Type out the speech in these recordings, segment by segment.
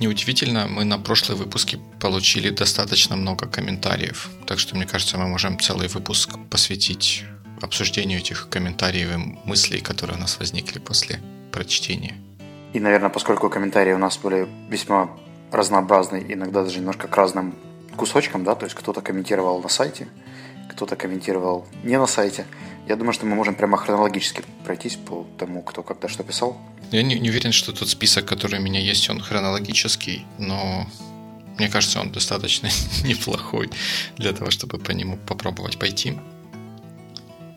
неудивительно, мы на прошлой выпуске получили достаточно много комментариев. Так что, мне кажется, мы можем целый выпуск посвятить обсуждению этих комментариев и мыслей, которые у нас возникли после прочтения. И, наверное, поскольку комментарии у нас были весьма разнообразные, иногда даже немножко к разным кусочкам, да, то есть кто-то комментировал на сайте, кто-то комментировал не на сайте. Я думаю, что мы можем прямо хронологически пройтись по тому, кто когда что писал. Я не, не уверен, что тот список, который у меня есть, он хронологический, но мне кажется, он достаточно неплохой для того, чтобы по нему попробовать пойти.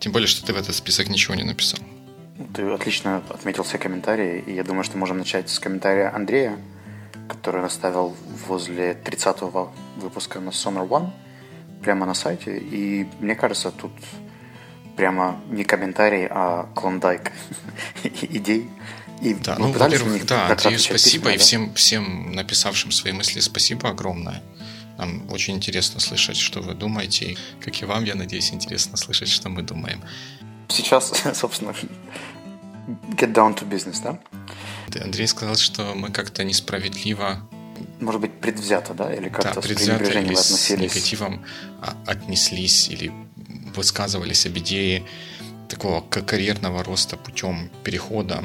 Тем более, что ты в этот список ничего не написал. Ты отлично отметил все комментарии, и я думаю, что можем начать с комментария Андрея, который оставил возле 30-го выпуска на Summer One, прямо на сайте. И мне кажется, тут прямо не комментарий, а клондайк идей. И да, ну, во-первых, да, Андрею спасибо, письма, и всем, всем написавшим свои мысли спасибо огромное. Нам очень интересно слышать, что вы думаете. Как и вам, я надеюсь, интересно слышать, что мы думаем. Сейчас, собственно, get down to business, да? Андрей сказал, что мы как-то несправедливо может быть, предвзято, да, или как-то да, с пренебрежением или относились. с негативом а, отнеслись или высказывались об идее такого карьерного роста путем перехода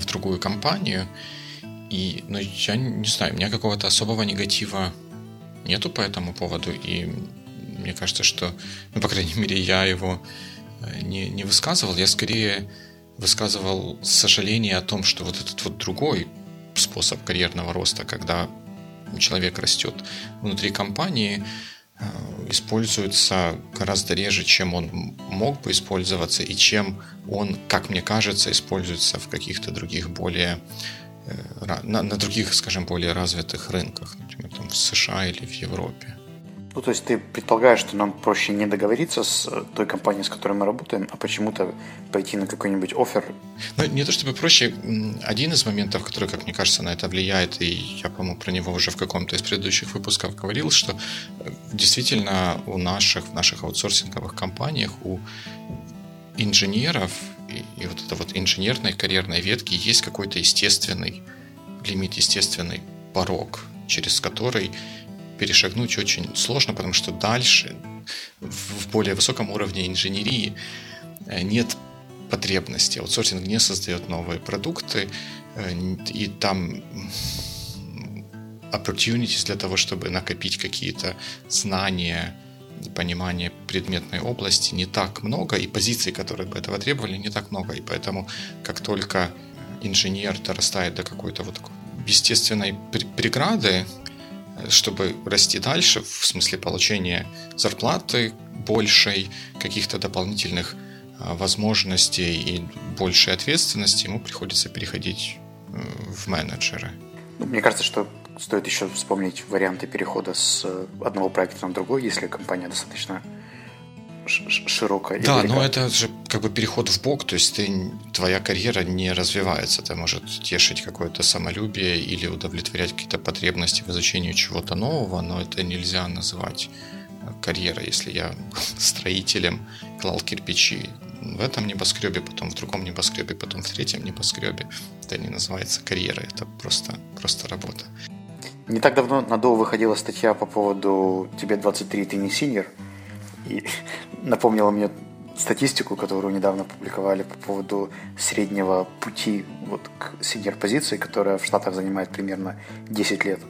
в другую компанию. И, ну, я не знаю, у меня какого-то особого негатива нету по этому поводу. И мне кажется, что, ну, по крайней мере, я его э, не, не высказывал. Я скорее высказывал сожаление о том, что вот этот вот другой способ карьерного роста, когда человек растет внутри компании, используется гораздо реже, чем он мог бы использоваться и чем он, как мне кажется, используется в каких-то других более э, на, на других, скажем, более развитых рынках, например, там в США или в Европе. Ну, то есть ты предполагаешь, что нам проще не договориться с э, той компанией, с которой мы работаем, а почему-то пойти на какой-нибудь офер? Ну, не то чтобы проще. Один из моментов, который, как мне кажется, на это влияет, и я, по-моему, про него уже в каком-то из предыдущих выпусков говорил, что э, действительно у наших, в наших аутсорсинговых компаниях, у инженеров и, и вот это вот инженерной карьерной ветки есть какой-то естественный лимит, естественный порог, через который перешагнуть очень сложно, потому что дальше, в более высоком уровне инженерии, э, нет потребности. Аутсорсинг не создает новые продукты, э, и там opportunities для того, чтобы накопить какие-то знания, понимание предметной области не так много, и позиций, которые бы этого требовали, не так много. И поэтому, как только инженер дорастает до какой-то вот такой естественной преграды, чтобы расти дальше, в смысле получения зарплаты большей, каких-то дополнительных а, возможностей и большей ответственности, ему приходится переходить э, в менеджеры. Ну, мне кажется, что стоит еще вспомнить варианты перехода с одного проекта на другой, если компания достаточно широкая. Да, но это же как бы переход в бок, то есть ты, твоя карьера не развивается, это может тешить какое-то самолюбие или удовлетворять какие-то потребности в изучении чего-то нового, но это нельзя называть э, карьерой. Если я строителем клал кирпичи в этом небоскребе, потом в другом небоскребе, потом в третьем небоскребе, это не называется карьерой, это просто, просто работа. Не так давно на Доу выходила статья по поводу «Тебе 23, ты не синьор», и напомнила мне статистику, которую недавно публиковали по поводу среднего пути вот к сеньор-позиции, которая в Штатах занимает примерно 10 лет.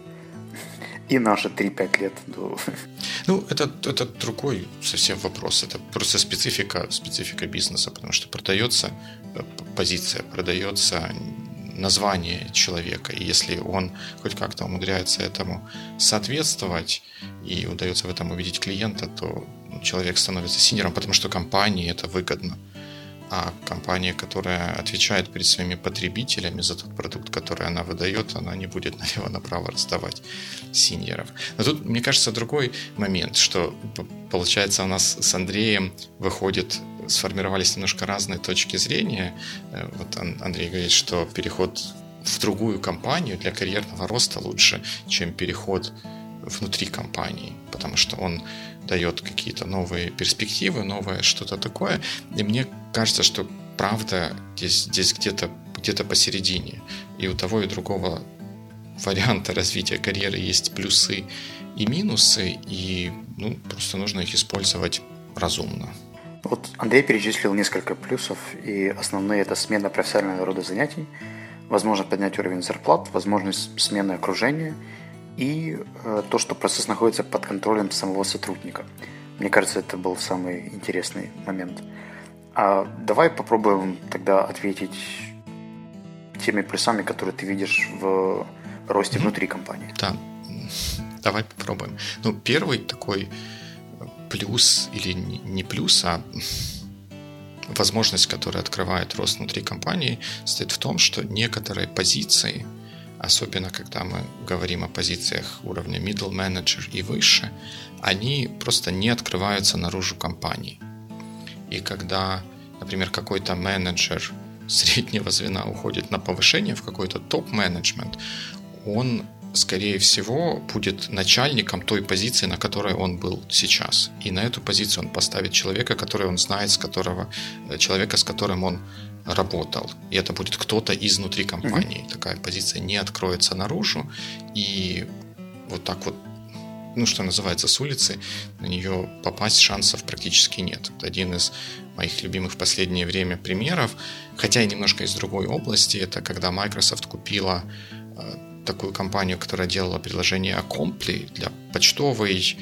И наши 3-5 лет. Ну, это, это другой совсем вопрос. Это просто специфика, специфика бизнеса, потому что продается э, позиция, продается название человека. И если он хоть как-то умудряется этому соответствовать и удается в этом убедить клиента, то человек становится синером, потому что компании это выгодно. А компания, которая отвечает перед своими потребителями за тот продукт, который она выдает, она не будет налево-направо раздавать синьеров. Но тут, мне кажется, другой момент, что получается у нас с Андреем выходит, сформировались немножко разные точки зрения. Э, вот Андрей говорит, что переход в другую компанию для карьерного роста лучше, чем переход внутри компании, потому что он дает какие-то новые перспективы, новое что-то такое. И мне кажется, что правда здесь, здесь где-то где посередине. И у того и другого варианта развития карьеры есть плюсы и минусы, и ну, просто нужно их использовать разумно. Вот Андрей перечислил несколько плюсов, и основные это смена профессионального рода занятий, возможность поднять уровень зарплат, возможность смены окружения и э, то, что процесс находится под контролем самого сотрудника. Мне кажется, это был самый интересный момент. А давай попробуем тогда ответить теми плюсами, которые ты видишь в росте внутри компании. Да, давай попробуем. Ну, первый такой плюс или не плюс, а возможность, которая открывает рост внутри компании, стоит в том, что некоторые позиции, особенно когда мы говорим о позициях уровня middle manager и выше, они просто не открываются наружу компании. И когда, например, какой-то менеджер среднего звена уходит на повышение в какой-то топ-менеджмент, он скорее всего, будет начальником той позиции, на которой он был сейчас. И на эту позицию он поставит человека, который он знает, с которого, э, человека, с которым он работал. И это будет кто-то изнутри компании. Mm-hmm. Такая позиция не откроется наружу. И вот так вот ну, что называется, с улицы, на нее попасть шансов практически нет. Это один из моих любимых в последнее время примеров, хотя и немножко из другой области. Это когда Microsoft купила э, такую компанию, которая делала приложение Acompli для почтовый,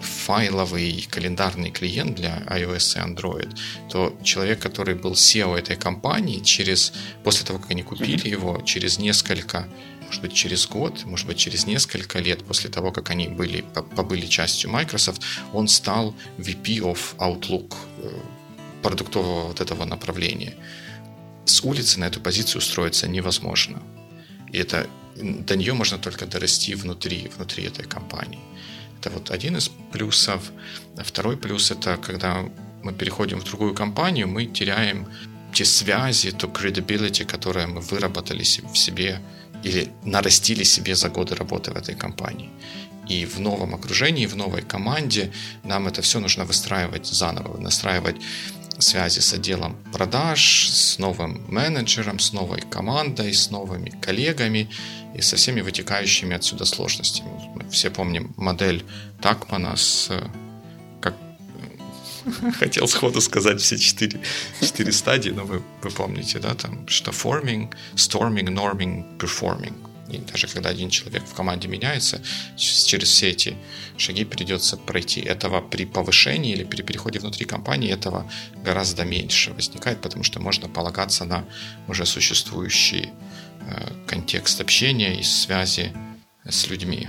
файловый, календарный клиент для iOS и Android, то человек, который был SEO этой компании, через, после того, как они купили его, через несколько может быть, через год, может быть, через несколько лет после того, как они были, побыли частью Microsoft, он стал VP of Outlook, э, продуктового вот этого направления. С улицы на эту позицию устроиться невозможно. И это, до нее можно только дорасти внутри, внутри этой компании. Это вот один из плюсов. А второй плюс – это когда мы переходим в другую компанию, мы теряем те связи, то credibility, которое мы выработали в себе или нарастили себе за годы работы в этой компании. И в новом окружении, в новой команде нам это все нужно выстраивать заново, настраивать связи с отделом продаж, с новым менеджером, с новой командой, с новыми коллегами и со всеми вытекающими отсюда сложностями. Мы все помним модель Такмана с как хотел сходу сказать все четыре, четыре стадии, но вы, вы помните, да, там, что forming, storming, norming, performing. И даже когда один человек в команде меняется, через все эти шаги придется пройти. Этого при повышении или при переходе внутри компании этого гораздо меньше возникает, потому что можно полагаться на уже существующий э, контекст общения и связи с людьми.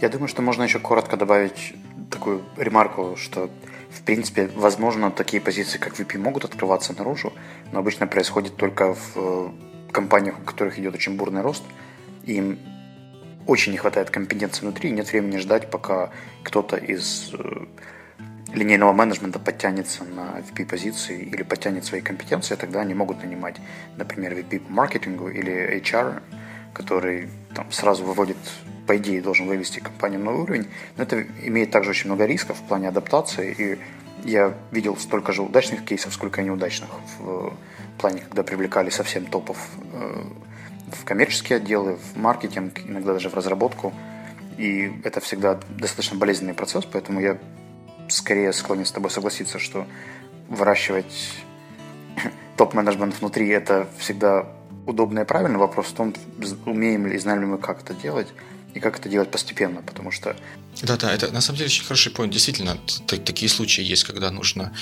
Я думаю, что можно еще коротко добавить такую ремарку, что в принципе, возможно, такие позиции, как VP, могут открываться наружу, но обычно происходит только в э, компаниях, у которых идет очень бурный рост – им очень не хватает компетенции внутри, нет времени ждать, пока кто-то из э, линейного менеджмента подтянется на VP-позиции или подтянет свои компетенции, тогда они могут нанимать, например, VP по маркетингу или HR, который там, сразу выводит, по идее, должен вывести компанию на уровень. Но это имеет также очень много рисков в плане адаптации, и я видел столько же удачных кейсов, сколько и неудачных в плане, когда привлекали совсем топов э, в коммерческие отделы, в маркетинг, иногда даже в разработку. И это всегда достаточно болезненный процесс, поэтому я скорее склонен с тобой согласиться, что выращивать топ-менеджмент внутри – это всегда удобно и правильно. Вопрос в том, умеем ли и знаем ли мы, как это делать, и как это делать постепенно, потому что... Да-да, это на самом деле очень хороший point. Действительно, такие случаи есть, когда нужно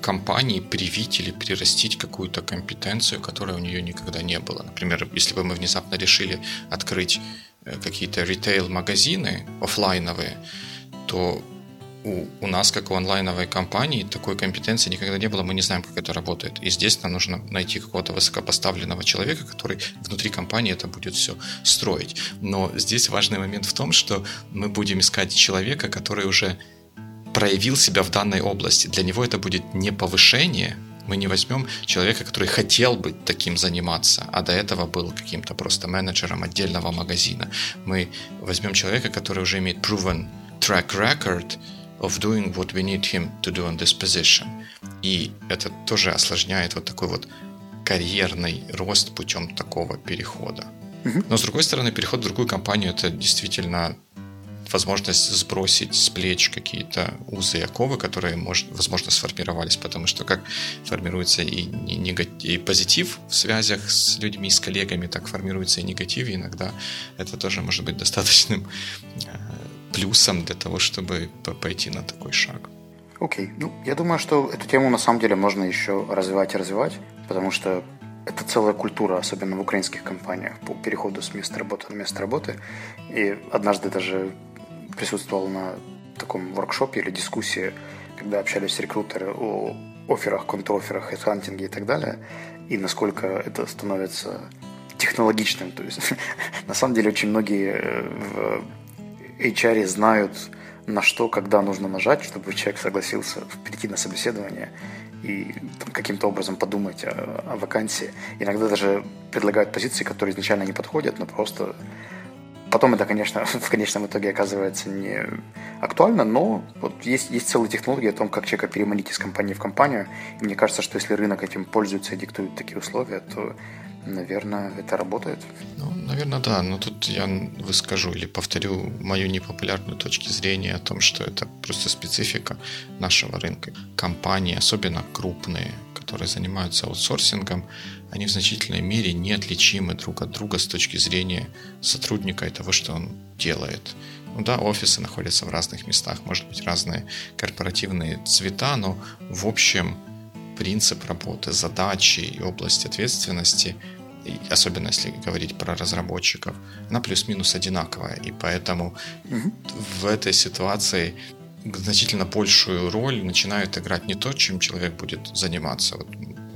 компании привить или прирастить какую-то компетенцию, которая у нее никогда не было. Например, если бы мы внезапно решили открыть э, какие-то ритейл-магазины офлайновые, то у, у нас, как у онлайновой компании, такой компетенции никогда не было, мы не знаем, как это работает. И здесь нам нужно найти какого-то высокопоставленного человека, который внутри компании это будет все строить. Но здесь важный момент в том, что мы будем искать человека, который уже проявил себя в данной области. Для него это будет не повышение, мы не возьмем человека, который хотел бы таким заниматься, а до этого был каким-то просто менеджером отдельного магазина. Мы возьмем человека, который уже имеет proven track record of doing what we need him to do on this position. И это тоже осложняет вот такой вот карьерный рост путем такого перехода. Но, с другой стороны, переход в другую компанию – это действительно возможность сбросить с плеч какие-то узы и оковы, которые, может, возможно, сформировались, потому что как формируется и, негатив, и позитив в связях с людьми, с коллегами, так формируется и негатив, и иногда это тоже может быть достаточным э, плюсом для того, чтобы пойти на такой шаг. Окей. Okay. Ну, я думаю, что эту тему на самом деле можно еще развивать и развивать, потому что это целая культура, особенно в украинских компаниях, по переходу с места работы на место работы. И однажды даже присутствовал на таком воркшопе или дискуссии, когда общались рекрутеры о офферах, контроферах, хедхантинге и так далее, и насколько это становится технологичным. То есть, на самом деле, очень многие э, в HR знают, на что, когда нужно нажать, чтобы человек согласился перейти на собеседование и каким-то образом подумать о, о вакансии. Иногда даже предлагают позиции, которые изначально не подходят, но просто Потом это, конечно, в конечном итоге оказывается не актуально, но вот есть, есть целая технология о том, как человека переманить из компании в компанию. И мне кажется, что если рынок этим пользуется и диктует такие условия, то, наверное, это работает. Ну, наверное, да. Но тут я выскажу или повторю мою непопулярную точку зрения о том, что это просто специфика нашего рынка. Компании, особенно крупные, которые занимаются аутсорсингом, они в значительной мере неотличимы друг от друга с точки зрения сотрудника и того, что он делает. Ну да, офисы находятся в разных местах, может быть разные корпоративные цвета, но в общем принцип работы, задачи и область ответственности, особенно если говорить про разработчиков, она плюс-минус одинаковая. И поэтому в этой ситуации значительно большую роль начинают играть не то, чем человек будет заниматься. Вот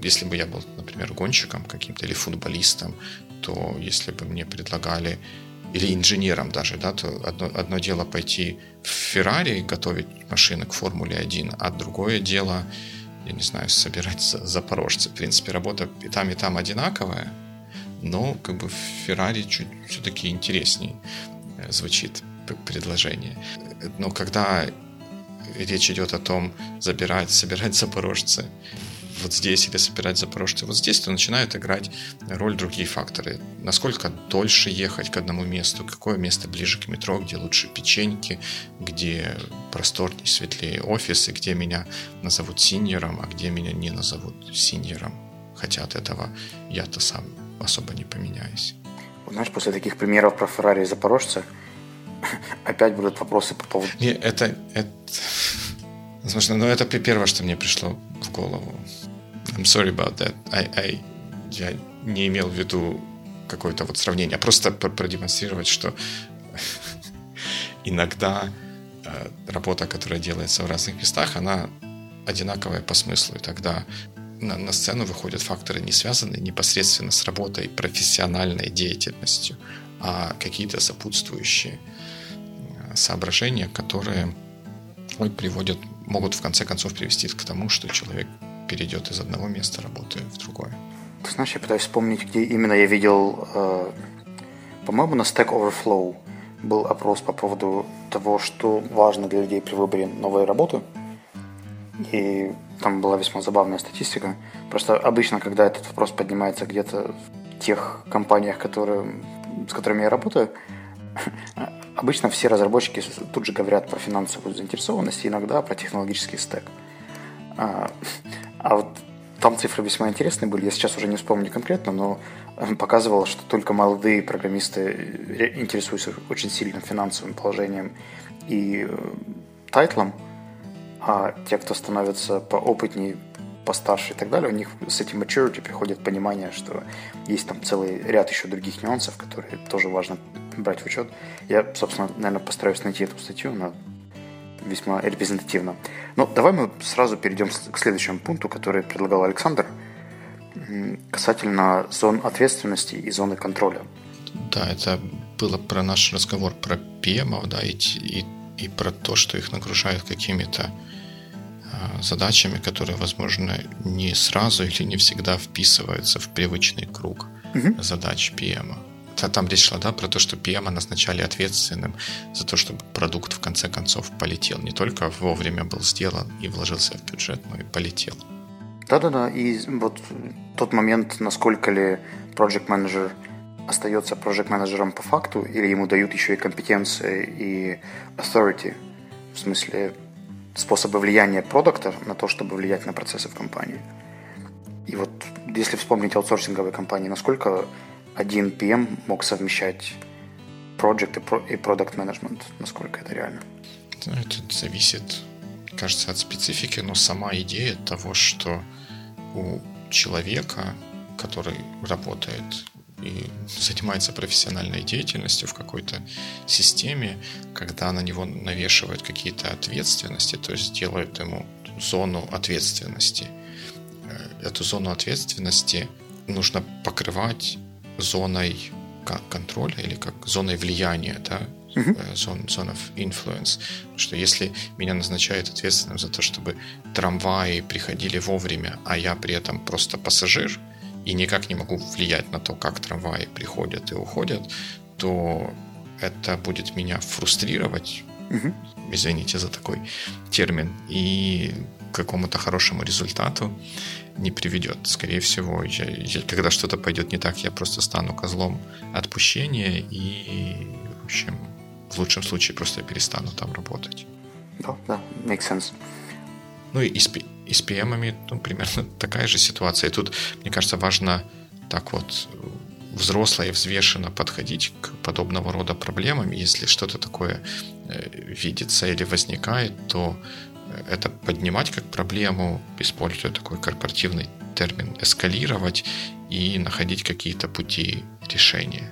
если бы я был, например, гонщиком каким-то или футболистом, то если бы мне предлагали или инженером даже, да, то одно, одно дело пойти в Феррари готовить машины к Формуле 1, а другое дело, я не знаю, собирать запорожцы. В принципе, работа и там, и там одинаковая, но как бы в Феррари чуть все-таки интересней э, звучит предложение. Но когда речь идет о том, забирать, собирать запорожцы вот здесь или собирать запорожцы вот здесь, то начинают играть роль другие факторы. Насколько дольше ехать к одному месту, какое место ближе к метро, где лучше печеньки, где просторнее, светлее офисы, где меня назовут синьором, а где меня не назовут синьором. Хотя от этого я-то сам особо не поменяюсь. Знаешь, после таких примеров про Феррари и Запорожца опять будут вопросы по поводу... Не, это, это... Возможно, но это первое, что мне пришло в голову. I'm sorry about that. I, I, я не имел в виду какое-то вот сравнение, а просто продемонстрировать, что иногда э, работа, которая делается в разных местах, она одинаковая по смыслу. И тогда на, на сцену выходят факторы, не связанные непосредственно с работой, профессиональной деятельностью, а какие-то сопутствующие э, соображения, которые приводят, могут в конце концов привести к тому, что человек перейдет из одного места работы в другое. Ты знаешь, я пытаюсь вспомнить, где именно я видел, э, по-моему, на Stack Overflow был опрос по поводу того, что важно для людей при выборе новой работы. И там была весьма забавная статистика. Просто обычно, когда этот вопрос поднимается где-то в тех компаниях, которые, с которыми я работаю, обычно все разработчики тут же говорят про финансовую заинтересованность иногда про технологический стек. А, вот там цифры весьма интересные были, я сейчас уже не вспомню конкретно, но э, показывало, что только молодые программисты э, интересуются очень сильным финансовым положением и э, тайтлом, а те, кто становится поопытнее, постарше и так далее, у них с этим maturity приходит понимание, что есть там целый ряд еще других нюансов, которые тоже важно брать в учет. Я, собственно, наверное, постараюсь найти эту статью, она весьма репрезентативно. Но давай мы сразу перейдем к следующему пункту, который предлагал Александр, касательно зон ответственности и зоны контроля. Да, это было про наш разговор про PM, да, и, и, и про то, что их нагружают какими-то а, задачами, которые, возможно, не сразу или не всегда вписываются в привычный круг угу. задач PM там речь шла, да, про то, что PM назначали ответственным за то, чтобы продукт в конце концов полетел. Не только вовремя был сделан и вложился в бюджет, но и полетел. Да-да-да, и вот тот момент, насколько ли project manager остается project менеджером по факту или ему дают еще и компетенции и authority, в смысле способы влияния продукта на то, чтобы влиять на процессы в компании. И вот если вспомнить аутсорсинговые компании, насколько один PM мог совмещать project и product management, насколько это реально? Ну, это зависит, кажется, от специфики, но сама идея того, что у человека, который работает и занимается профессиональной деятельностью в какой-то системе, когда на него навешивают какие-то ответственности, то есть делают ему зону ответственности. Э, эту зону ответственности нужно покрывать зоной контроля или как зоной влияния, да, uh-huh. зон, of influence. Что если меня назначают ответственным за то, чтобы трамваи приходили вовремя, а я при этом просто пассажир, и никак не могу влиять на то, как трамваи приходят и уходят, то это будет меня фрустрировать, угу. извините за такой термин, и к какому-то хорошему результату не приведет. Скорее всего, я, я, когда что-то пойдет не так, я просто стану козлом отпущения и, в общем, в лучшем случае просто перестану там работать. Да, да, makes sense. Ну и, и, и с PM ну, примерно такая же ситуация. И тут, мне кажется, важно так вот взросло и взвешенно подходить к подобного рода проблемам. Если что-то такое э, видится или возникает, то э, это поднимать как проблему, используя такой корпоративный термин, эскалировать и находить какие-то пути решения.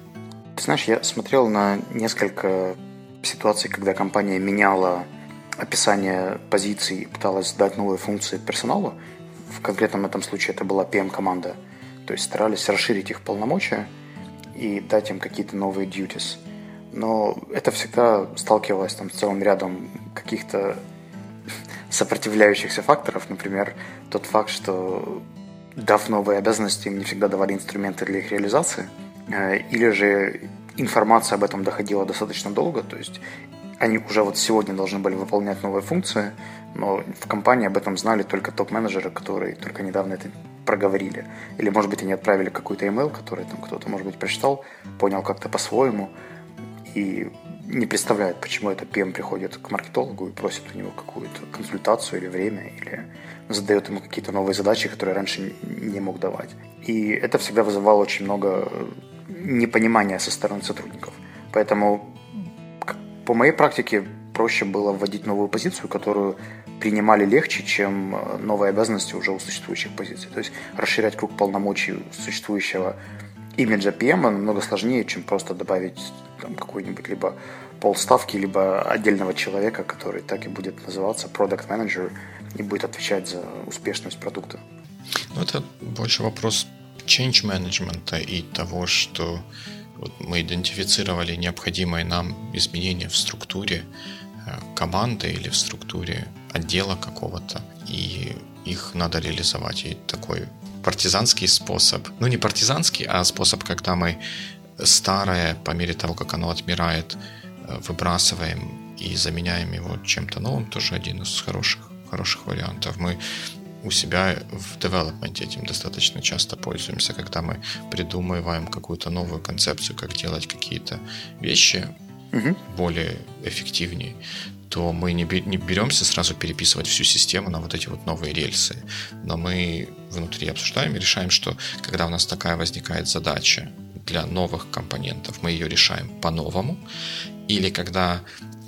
Ты знаешь, я смотрел на несколько ситуаций, когда компания меняла описание позиций пыталась дать новые функции персоналу. В конкретном этом случае это была PM-команда. То есть старались расширить их полномочия и дать им какие-то новые duties. Но это всегда сталкивалось там, с целым рядом каких-то сопротивляющихся факторов. Например, тот факт, что дав новые обязанности, им не всегда давали инструменты для их реализации. Э, или же информация об этом доходила достаточно долго, то есть они уже вот сегодня должны были выполнять новые функции, но в компании об этом знали только топ-менеджеры, которые только недавно это проговорили. Или, может быть, они отправили какой-то email, который там кто-то, может быть, прочитал, понял как-то по-своему и не представляет, почему это PM приходит к маркетологу и просит у него какую-то консультацию или время, или задает ему какие-то новые задачи, которые раньше не мог давать. И это всегда вызывало очень много непонимания со стороны сотрудников. Поэтому по моей практике проще было вводить новую позицию, которую принимали легче, чем э, новые обязанности уже у существующих позиций. То есть расширять круг полномочий существующего имиджа PM намного сложнее, чем просто добавить там, какой-нибудь либо полставки, либо отдельного человека, который так и будет называться Product Manager и будет отвечать за успешность продукта. Ну, это больше вопрос change management и того, что вот мы идентифицировали необходимые нам изменения в структуре э, команды или в структуре отдела какого-то, и их надо реализовать. И такой партизанский способ, ну не партизанский, а способ, когда мы старое, по мере того, как оно отмирает, э, выбрасываем и заменяем его чем-то новым, тоже один из хороших, хороших вариантов. Мы у себя в девелопменте этим достаточно часто пользуемся, когда мы придумываем какую-то новую концепцию, как делать какие-то вещи угу. более эффективнее, то мы не, не беремся сразу переписывать всю систему на вот эти вот новые рельсы. Но мы внутри обсуждаем и решаем, что когда у нас такая возникает задача для новых компонентов, мы ее решаем по-новому. Или когда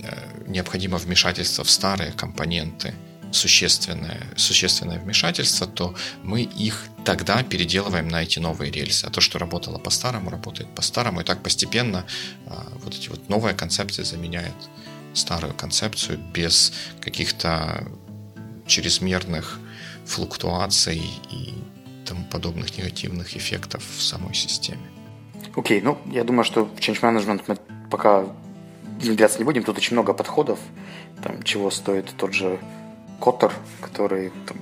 э, необходимо вмешательство в старые компоненты – существенное, существенное вмешательство, то мы их тогда переделываем на эти новые рельсы. А то, что работало по-старому, работает по-старому. И так постепенно а, вот эти вот новая концепция заменяет старую концепцию без каких-то чрезмерных флуктуаций и тому подобных негативных эффектов в самой системе. Окей, ну, я думаю, что в Change Management мы пока внедряться не будем. Тут очень много подходов, там, чего стоит тот же Коттер, который там,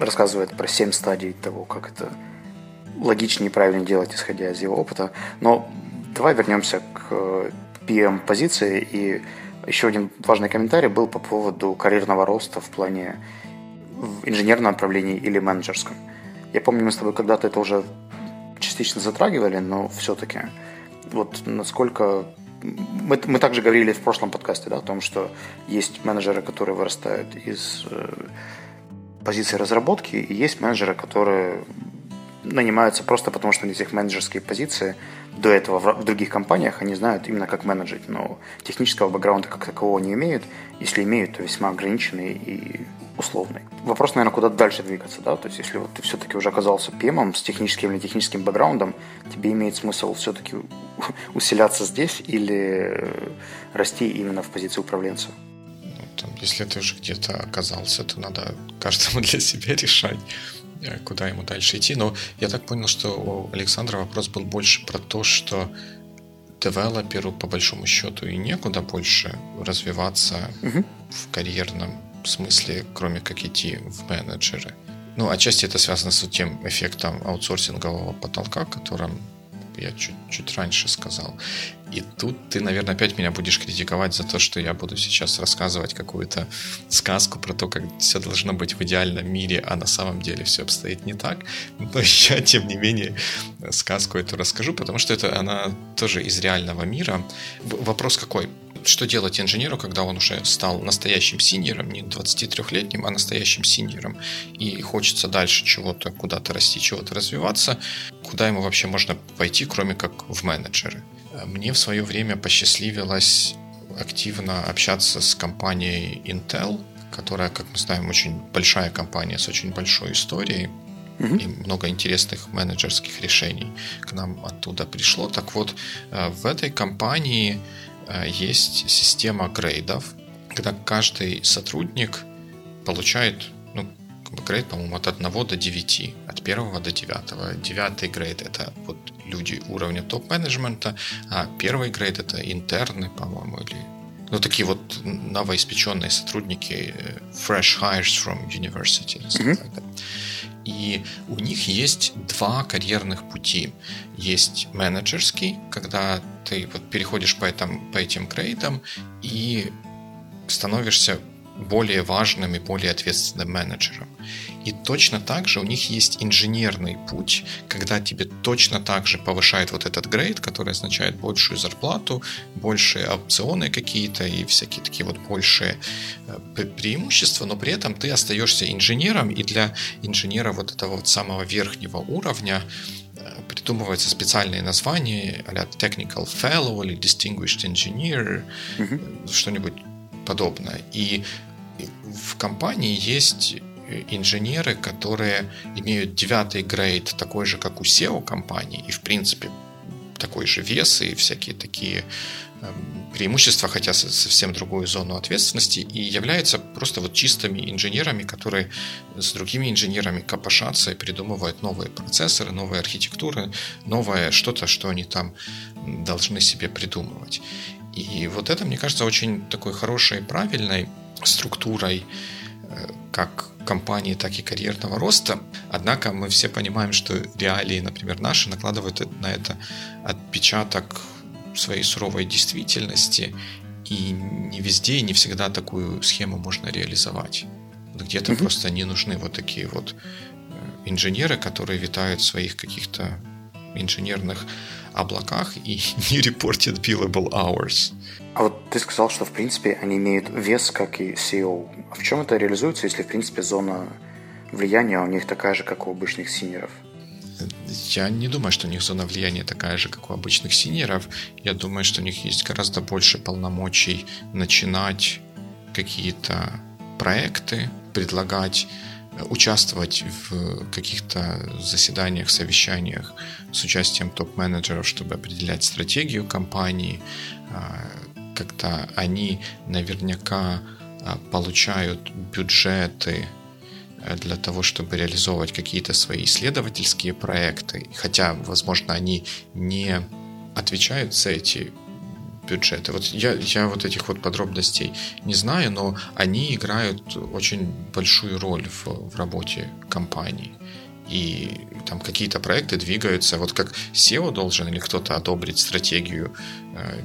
рассказывает про семь стадий того, как это логичнее и правильнее делать, исходя из его опыта. Но давай вернемся к PM-позиции. И еще один важный комментарий был по поводу карьерного роста в плане в инженерном направлении или менеджерском. Я помню, мы с тобой когда-то это уже частично затрагивали, но все-таки вот насколько мы, мы также говорили в прошлом подкасте да, о том, что есть менеджеры, которые вырастают из э, позиции разработки, и есть менеджеры, которые нанимаются просто потому, что у них менеджерские позиции до этого в, других компаниях, они знают именно как менеджить, но технического бэкграунда как такового не имеют. Если имеют, то весьма ограниченный и условный. Вопрос, наверное, куда дальше двигаться, да, то есть если вот ты все-таки уже оказался ПМом с техническим или техническим бэкграундом, тебе имеет смысл все-таки усиляться здесь или расти именно в позиции управленца? Ну, там, если ты уже где-то оказался, то надо каждому для себя решать, э, куда ему дальше идти. Но я так понял, что у Александра вопрос был больше про то, что девелоперу по большому счету и некуда больше развиваться угу. в карьерном смысле, кроме как идти в менеджеры. Ну, отчасти это связано с тем эффектом аутсорсингового потолка, о котором я чуть, чуть раньше сказал. И тут ты, наверное, опять меня будешь критиковать за то, что я буду сейчас рассказывать какую-то сказку про то, как все должно быть в идеальном мире, а на самом деле все обстоит не так. Но я, тем не менее, сказку эту расскажу, потому что это она тоже из реального мира. Вопрос какой? Что делать инженеру, когда он уже стал настоящим синьором, не 23-летним, а настоящим синьором, и хочется дальше чего-то, куда-то расти, чего-то развиваться, куда ему вообще можно пойти, кроме как в менеджеры. Мне в свое время посчастливилось активно общаться с компанией Intel, которая, как мы знаем, очень большая компания с очень большой историей, mm-hmm. и много интересных менеджерских решений к нам оттуда пришло. Так вот, э, в этой компании Э, есть система грейдов, когда каждый сотрудник получает ну, грейд, по-моему, от 1 до 9, от 1 до 9. Девятый грейд – это вот люди уровня топ-менеджмента, а первый грейд – это интерны, по-моему, или ну, такие вот новоиспеченные сотрудники, э, fresh hires from university. Mm-hmm. И у них есть два карьерных пути. Есть менеджерский, когда ты вот переходишь по, этим, по этим грейдам и становишься более важным и более ответственным менеджером. И точно так же у них есть инженерный путь, когда тебе точно так же повышает вот этот грейд, который означает большую зарплату, большие опционы какие-то и всякие такие вот большие э, преимущества, но при этом ты остаешься инженером, и для инженера вот этого вот самого верхнего уровня э, придумываются специальные названия, а Technical Fellow или Distinguished Engineer, mm-hmm. что-нибудь подобное. И в компании есть инженеры, которые имеют девятый грейд, такой же, как у SEO компании, и, в принципе, такой же вес и всякие такие эм, преимущества, хотя совсем другую зону ответственности, и являются просто вот чистыми инженерами, которые с другими инженерами копошатся и придумывают новые процессоры, новые архитектуры, новое что-то, что они там должны себе придумывать. И вот это, мне кажется, очень такой хорошей, правильной структурой э, как компании, так и карьерного роста. Однако мы все понимаем, что реалии, например, наши, накладывают на это отпечаток своей суровой действительности, и не везде и не всегда такую схему можно реализовать. Где-то mm-hmm. просто не нужны вот такие вот э, инженеры, которые витают в своих каких-то инженерных облаках и не reported billable hours. А вот ты сказал, что в принципе они имеют вес, как и SEO. А в чем это реализуется, если в принципе зона влияния у них такая же, как у обычных синеров? Я не думаю, что у них зона влияния такая же, как у обычных синеров. Я думаю, что у них есть гораздо больше полномочий начинать какие-то проекты, предлагать участвовать в каких-то заседаниях, совещаниях с участием топ-менеджеров, чтобы определять стратегию компании, а, когда они наверняка а, получают бюджеты э, для того, чтобы реализовывать какие-то свои исследовательские проекты, хотя, возможно, они не отвечают за эти бюджеты. Вот я, я вот этих вот подробностей не знаю, но они играют очень большую роль в, в работе компании. И там какие-то проекты двигаются, вот как SEO должен или кто-то одобрить стратегию э,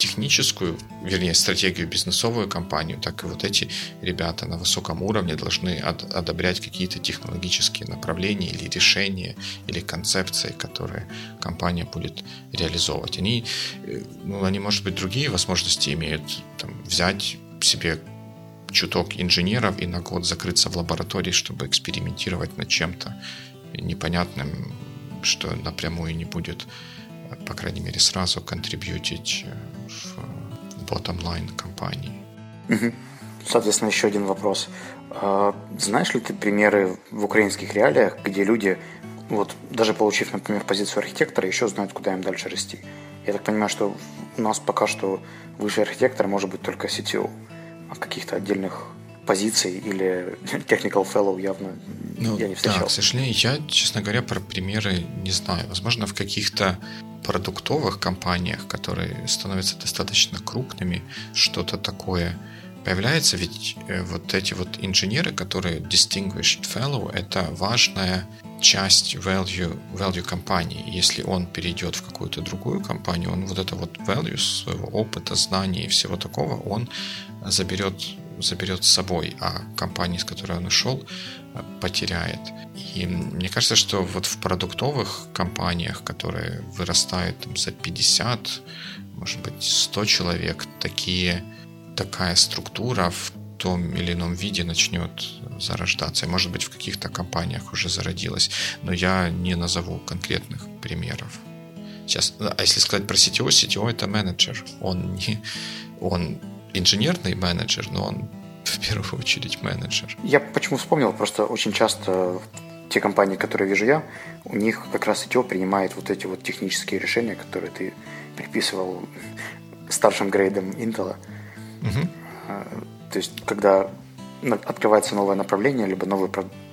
техническую, вернее, стратегию бизнесовую компанию, так и вот эти ребята на высоком уровне должны одобрять какие-то технологические направления или решения, или концепции, которые компания будет реализовывать. Они, э, ну, они, может быть, другие возможности имеют, там, взять себе чуток инженеров и на год закрыться в лаборатории, чтобы экспериментировать над чем-то непонятным, что напрямую не будет, по крайней мере, сразу контрибьютить э, в bottom line компании. Соответственно, еще один вопрос. А, знаешь ли ты примеры в украинских реалиях, где люди, вот даже получив, например, позицию архитектора, еще знают, куда им дальше расти? Я так понимаю, что у нас пока что выше архитектора может быть только CTO, а каких-то отдельных позиций или technical fellow явно ну, я не встречал. Да, к сожалению, я, честно говоря, про примеры не знаю. Возможно, в каких-то продуктовых компаниях, которые становятся достаточно крупными, что-то такое появляется, ведь э, вот эти вот инженеры, которые distinguished fellow, это важная часть value, value компании. Если он перейдет в какую-то другую компанию, он вот это вот value своего опыта, знаний и всего такого, он заберет, заберет с собой, а компания, с которой он ушел, потеряет. И мне кажется, что вот в продуктовых компаниях, которые вырастают там, за 50, может быть, 100 человек, такие, такая структура в том или ином виде начнет зарождаться. И, может быть, в каких-то компаниях уже зародилась. Но я не назову конкретных примеров. Сейчас, а если сказать про CTO, CTO это менеджер. Он не, он инженерный менеджер, но он в первую очередь менеджер. Я почему вспомнил, просто очень часто те компании, которые вижу я, у них как раз ITO принимает вот эти вот технические решения, которые ты приписывал старшим грейдам Intel. Угу. То есть, когда открывается новое направление, либо новый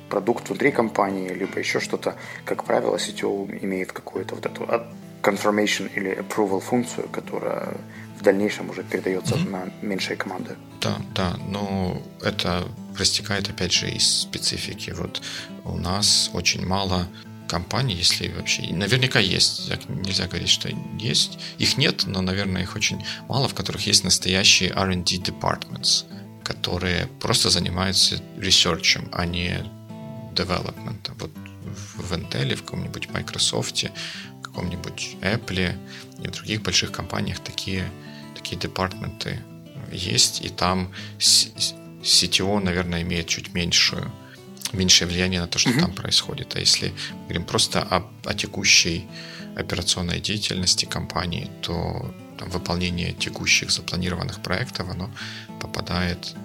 продукт внутри компании, либо еще что-то, как правило, CTO имеет какую-то вот эту confirmation или approval функцию, которая дальнейшем уже передается mm-hmm. на меньшие команды. Да, да, но это растекает опять же из специфики. Вот у нас очень мало компаний, если вообще... Наверняка есть, нельзя говорить, что есть. Их нет, но, наверное, их очень мало, в которых есть настоящие R&D departments, которые просто занимаются ресерчем, а не development. Вот в Intel, в каком-нибудь Microsoft, в каком-нибудь Apple и в других больших компаниях такие такие департменты есть, и там CTO, наверное, имеет чуть меньшую, меньшее влияние на то, что mm-hmm. там происходит. А если говорим просто о, о текущей операционной деятельности компании, то там, выполнение текущих запланированных проектов, оно попадает,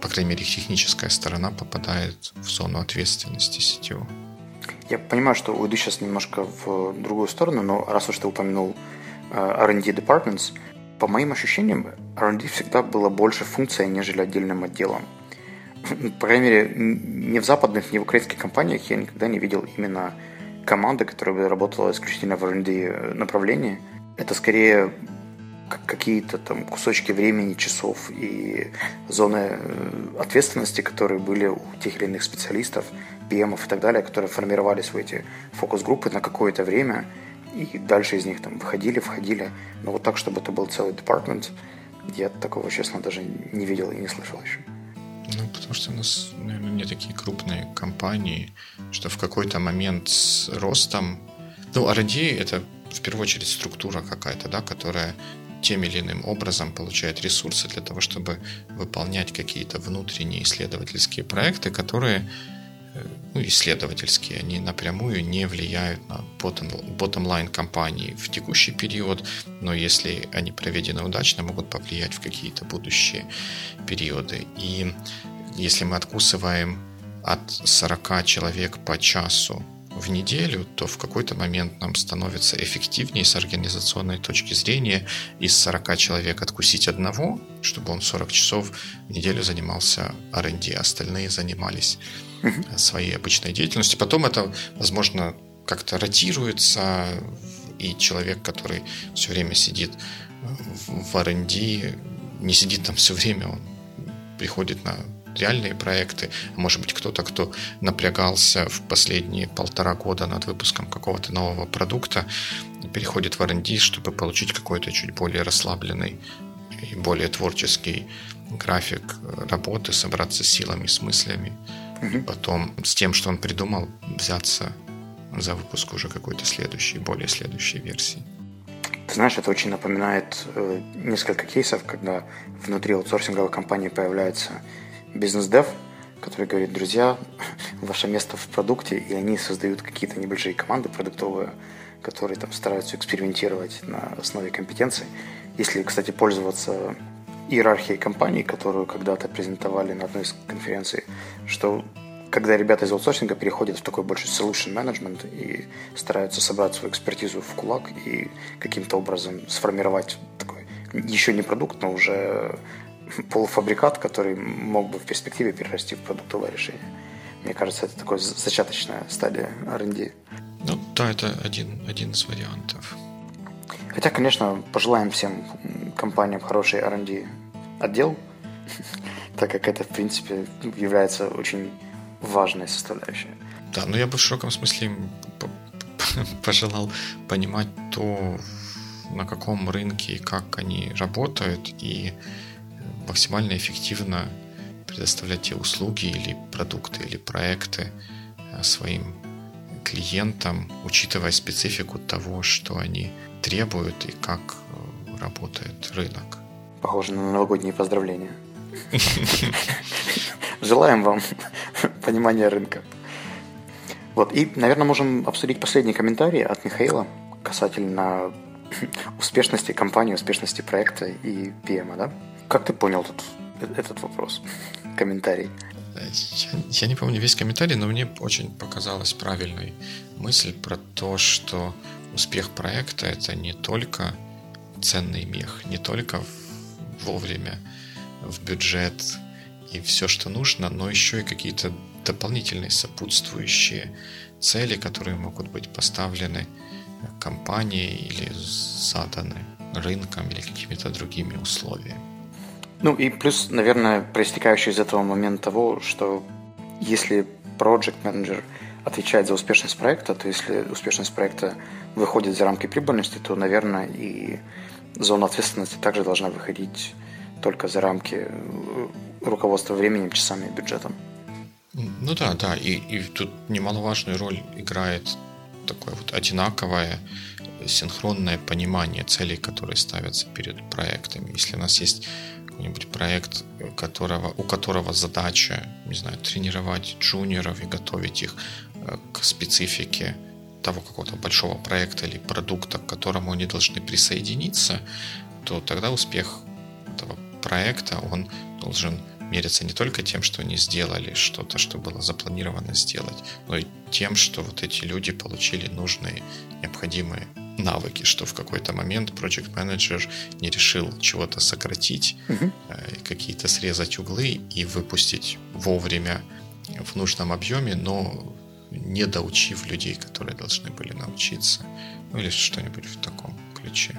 по крайней мере, техническая сторона попадает в зону ответственности CTO. Я понимаю, что уйду сейчас немножко в другую сторону, но раз уж ты упомянул э, R&D departments, по моим ощущениям, R&D всегда было больше функцией, нежели отдельным отделом. По крайней мере, ни в западных, ни в украинских компаниях я никогда не видел именно команды, которая бы работала исключительно в R&D э, направлении. Это скорее какие-то там кусочки времени, часов и зоны э, ответственности, которые были у тех или иных специалистов, PM и так далее, которые формировались в эти фокус-группы на какое-то время – и дальше из них там выходили, входили. Но вот так, чтобы это был целый департмент, я такого, честно, даже не видел и не слышал еще. Ну, потому что у нас, наверное, не такие крупные компании, что в какой-то момент с ростом... Ну, R&D — это в первую очередь структура какая-то, да, которая тем или иным образом получает ресурсы для того, чтобы выполнять какие-то внутренние исследовательские проекты, которые ну, исследовательские, они напрямую не влияют на bottom line компании в текущий период, но если они проведены удачно, могут повлиять в какие-то будущие периоды. И если мы откусываем от 40 человек по часу в неделю, то в какой-то момент нам становится эффективнее с организационной точки зрения из 40 человек откусить одного, чтобы он 40 часов в неделю занимался R&D, остальные занимались своей обычной деятельностью. Потом это, возможно, как-то ротируется, и человек, который все время сидит в R&D, не сидит там все время, он приходит на реальные проекты, может быть кто-то, кто напрягался в последние полтора года над выпуском какого-то нового продукта, переходит в R&D, чтобы получить какой-то чуть более расслабленный и более творческий график работы, собраться с силами, с мыслями, угу. и потом с тем, что он придумал, взяться за выпуск уже какой-то следующей, более следующей версии. Ты знаешь, это очень напоминает э, несколько кейсов, когда внутри аутсорсинговой компании появляется бизнес-дев, который говорит, друзья, ваше место в продукте, и они создают какие-то небольшие команды продуктовые, которые там стараются экспериментировать на основе компетенций. Если, кстати, пользоваться иерархией компании, которую когда-то презентовали на одной из конференций, что когда ребята из аутсорсинга переходят в такой больше solution management и стараются собрать свою экспертизу в кулак и каким-то образом сформировать такой еще не продукт, но уже полуфабрикат, который мог бы в перспективе перерасти в продуктовое решение. Мне кажется, это такая зачаточная стадия R&D. Ну да, это один, один из вариантов. Хотя, конечно, пожелаем всем компаниям хороший R&D отдел, так как это, в принципе, является очень важная составляющая. Да, но я бы в широком смысле пожелал понимать то, на каком рынке и как они работают, и максимально эффективно предоставлять те услуги или продукты или проекты э, своим клиентам, учитывая специфику того, что они требуют и как э, работает рынок. Похоже на новогодние поздравления. Желаем вам понимания рынка. Вот, и, наверное, можем обсудить последний комментарий от Михаила касательно успешности компании, успешности проекта и PM, да? Как ты понял этот, этот вопрос, комментарий? Я, я не помню весь комментарий, но мне очень показалась правильной мысль про то, что успех проекта это не только ценный мех, не только вовремя в бюджет и все, что нужно, но еще и какие-то дополнительные сопутствующие цели, которые могут быть поставлены компанией или заданы рынком или какими-то другими условиями. Ну и плюс, наверное, проистекающий из этого момент того, что если project менеджер отвечает за успешность проекта, то если успешность проекта выходит за рамки прибыльности, то, наверное, и зона ответственности также должна выходить только за рамки э, руководства временем, часами и бюджетом. Ну да, да, и, и тут немаловажную роль играет такое вот одинаковое синхронное понимание целей, которые ставятся перед проектами. Если у нас есть какой-нибудь проект, которого, у которого задача, не знаю, тренировать джуниоров и готовить их э, к специфике того какого-то большого проекта или продукта, к которому они должны присоединиться, то тогда успех этого проекта, он должен мериться не только тем, что они сделали что-то, что было запланировано сделать, но и тем, что вот эти люди получили нужные, необходимые навыки, что в какой-то момент project менеджер не решил чего-то сократить, угу. какие-то срезать углы и выпустить вовремя в нужном объеме, но не доучив людей, которые должны были научиться, ну или что-нибудь в таком ключе.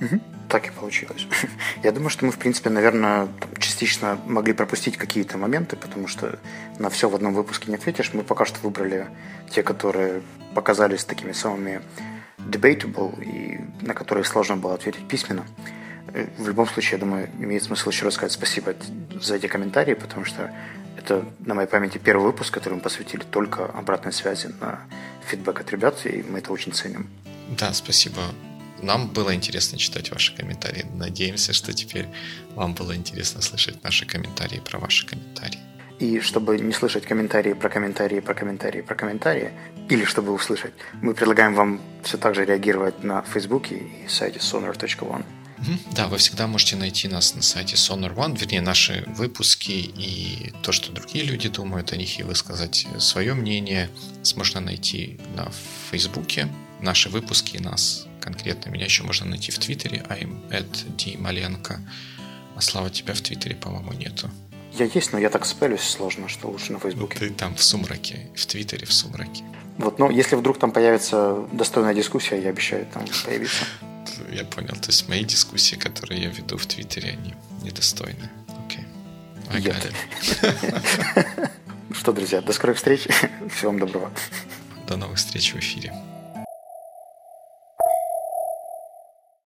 Угу. Так и получилось. Я думаю, что мы, в принципе, наверное, частично могли пропустить какие-то моменты, потому что на все в одном выпуске не ответишь. Мы пока что выбрали те, которые показались такими самыми debatable и на которые сложно было ответить письменно. Э, в любом случае, я думаю, имеет смысл еще раз сказать спасибо за эти комментарии, потому что это на моей памяти первый выпуск, который мы посвятили только обратной связи на фидбэк от ребят, и мы это очень ценим. Да, спасибо нам было интересно читать ваши комментарии. Надеемся, что теперь вам было интересно слышать наши комментарии про ваши комментарии. И чтобы не слышать комментарии про комментарии про комментарии про комментарии, или чтобы услышать, мы предлагаем вам все так же реагировать на Фейсбуке и сайте sonar.one. Да, вы всегда можете найти нас на сайте Sonar One, вернее, наши выпуски и то, что другие люди думают о них, и высказать свое мнение, можно найти на Фейсбуке. Наши выпуски нас конкретно. Меня еще можно найти в Твиттере, I'm at dmalenko. А Слава, тебя в Твиттере, по-моему, нету. Я есть, но я так спелюсь сложно, что лучше на Фейсбуке. Ну, ты там в сумраке, в Твиттере в сумраке. Вот, но если вдруг там появится достойная дискуссия, я обещаю там появиться. Я понял. То есть мои дискуссии, которые я веду в Твиттере, они недостойны. Окей. Айгари. Что, друзья, до скорых встреч. Всего вам доброго. До новых встреч в эфире.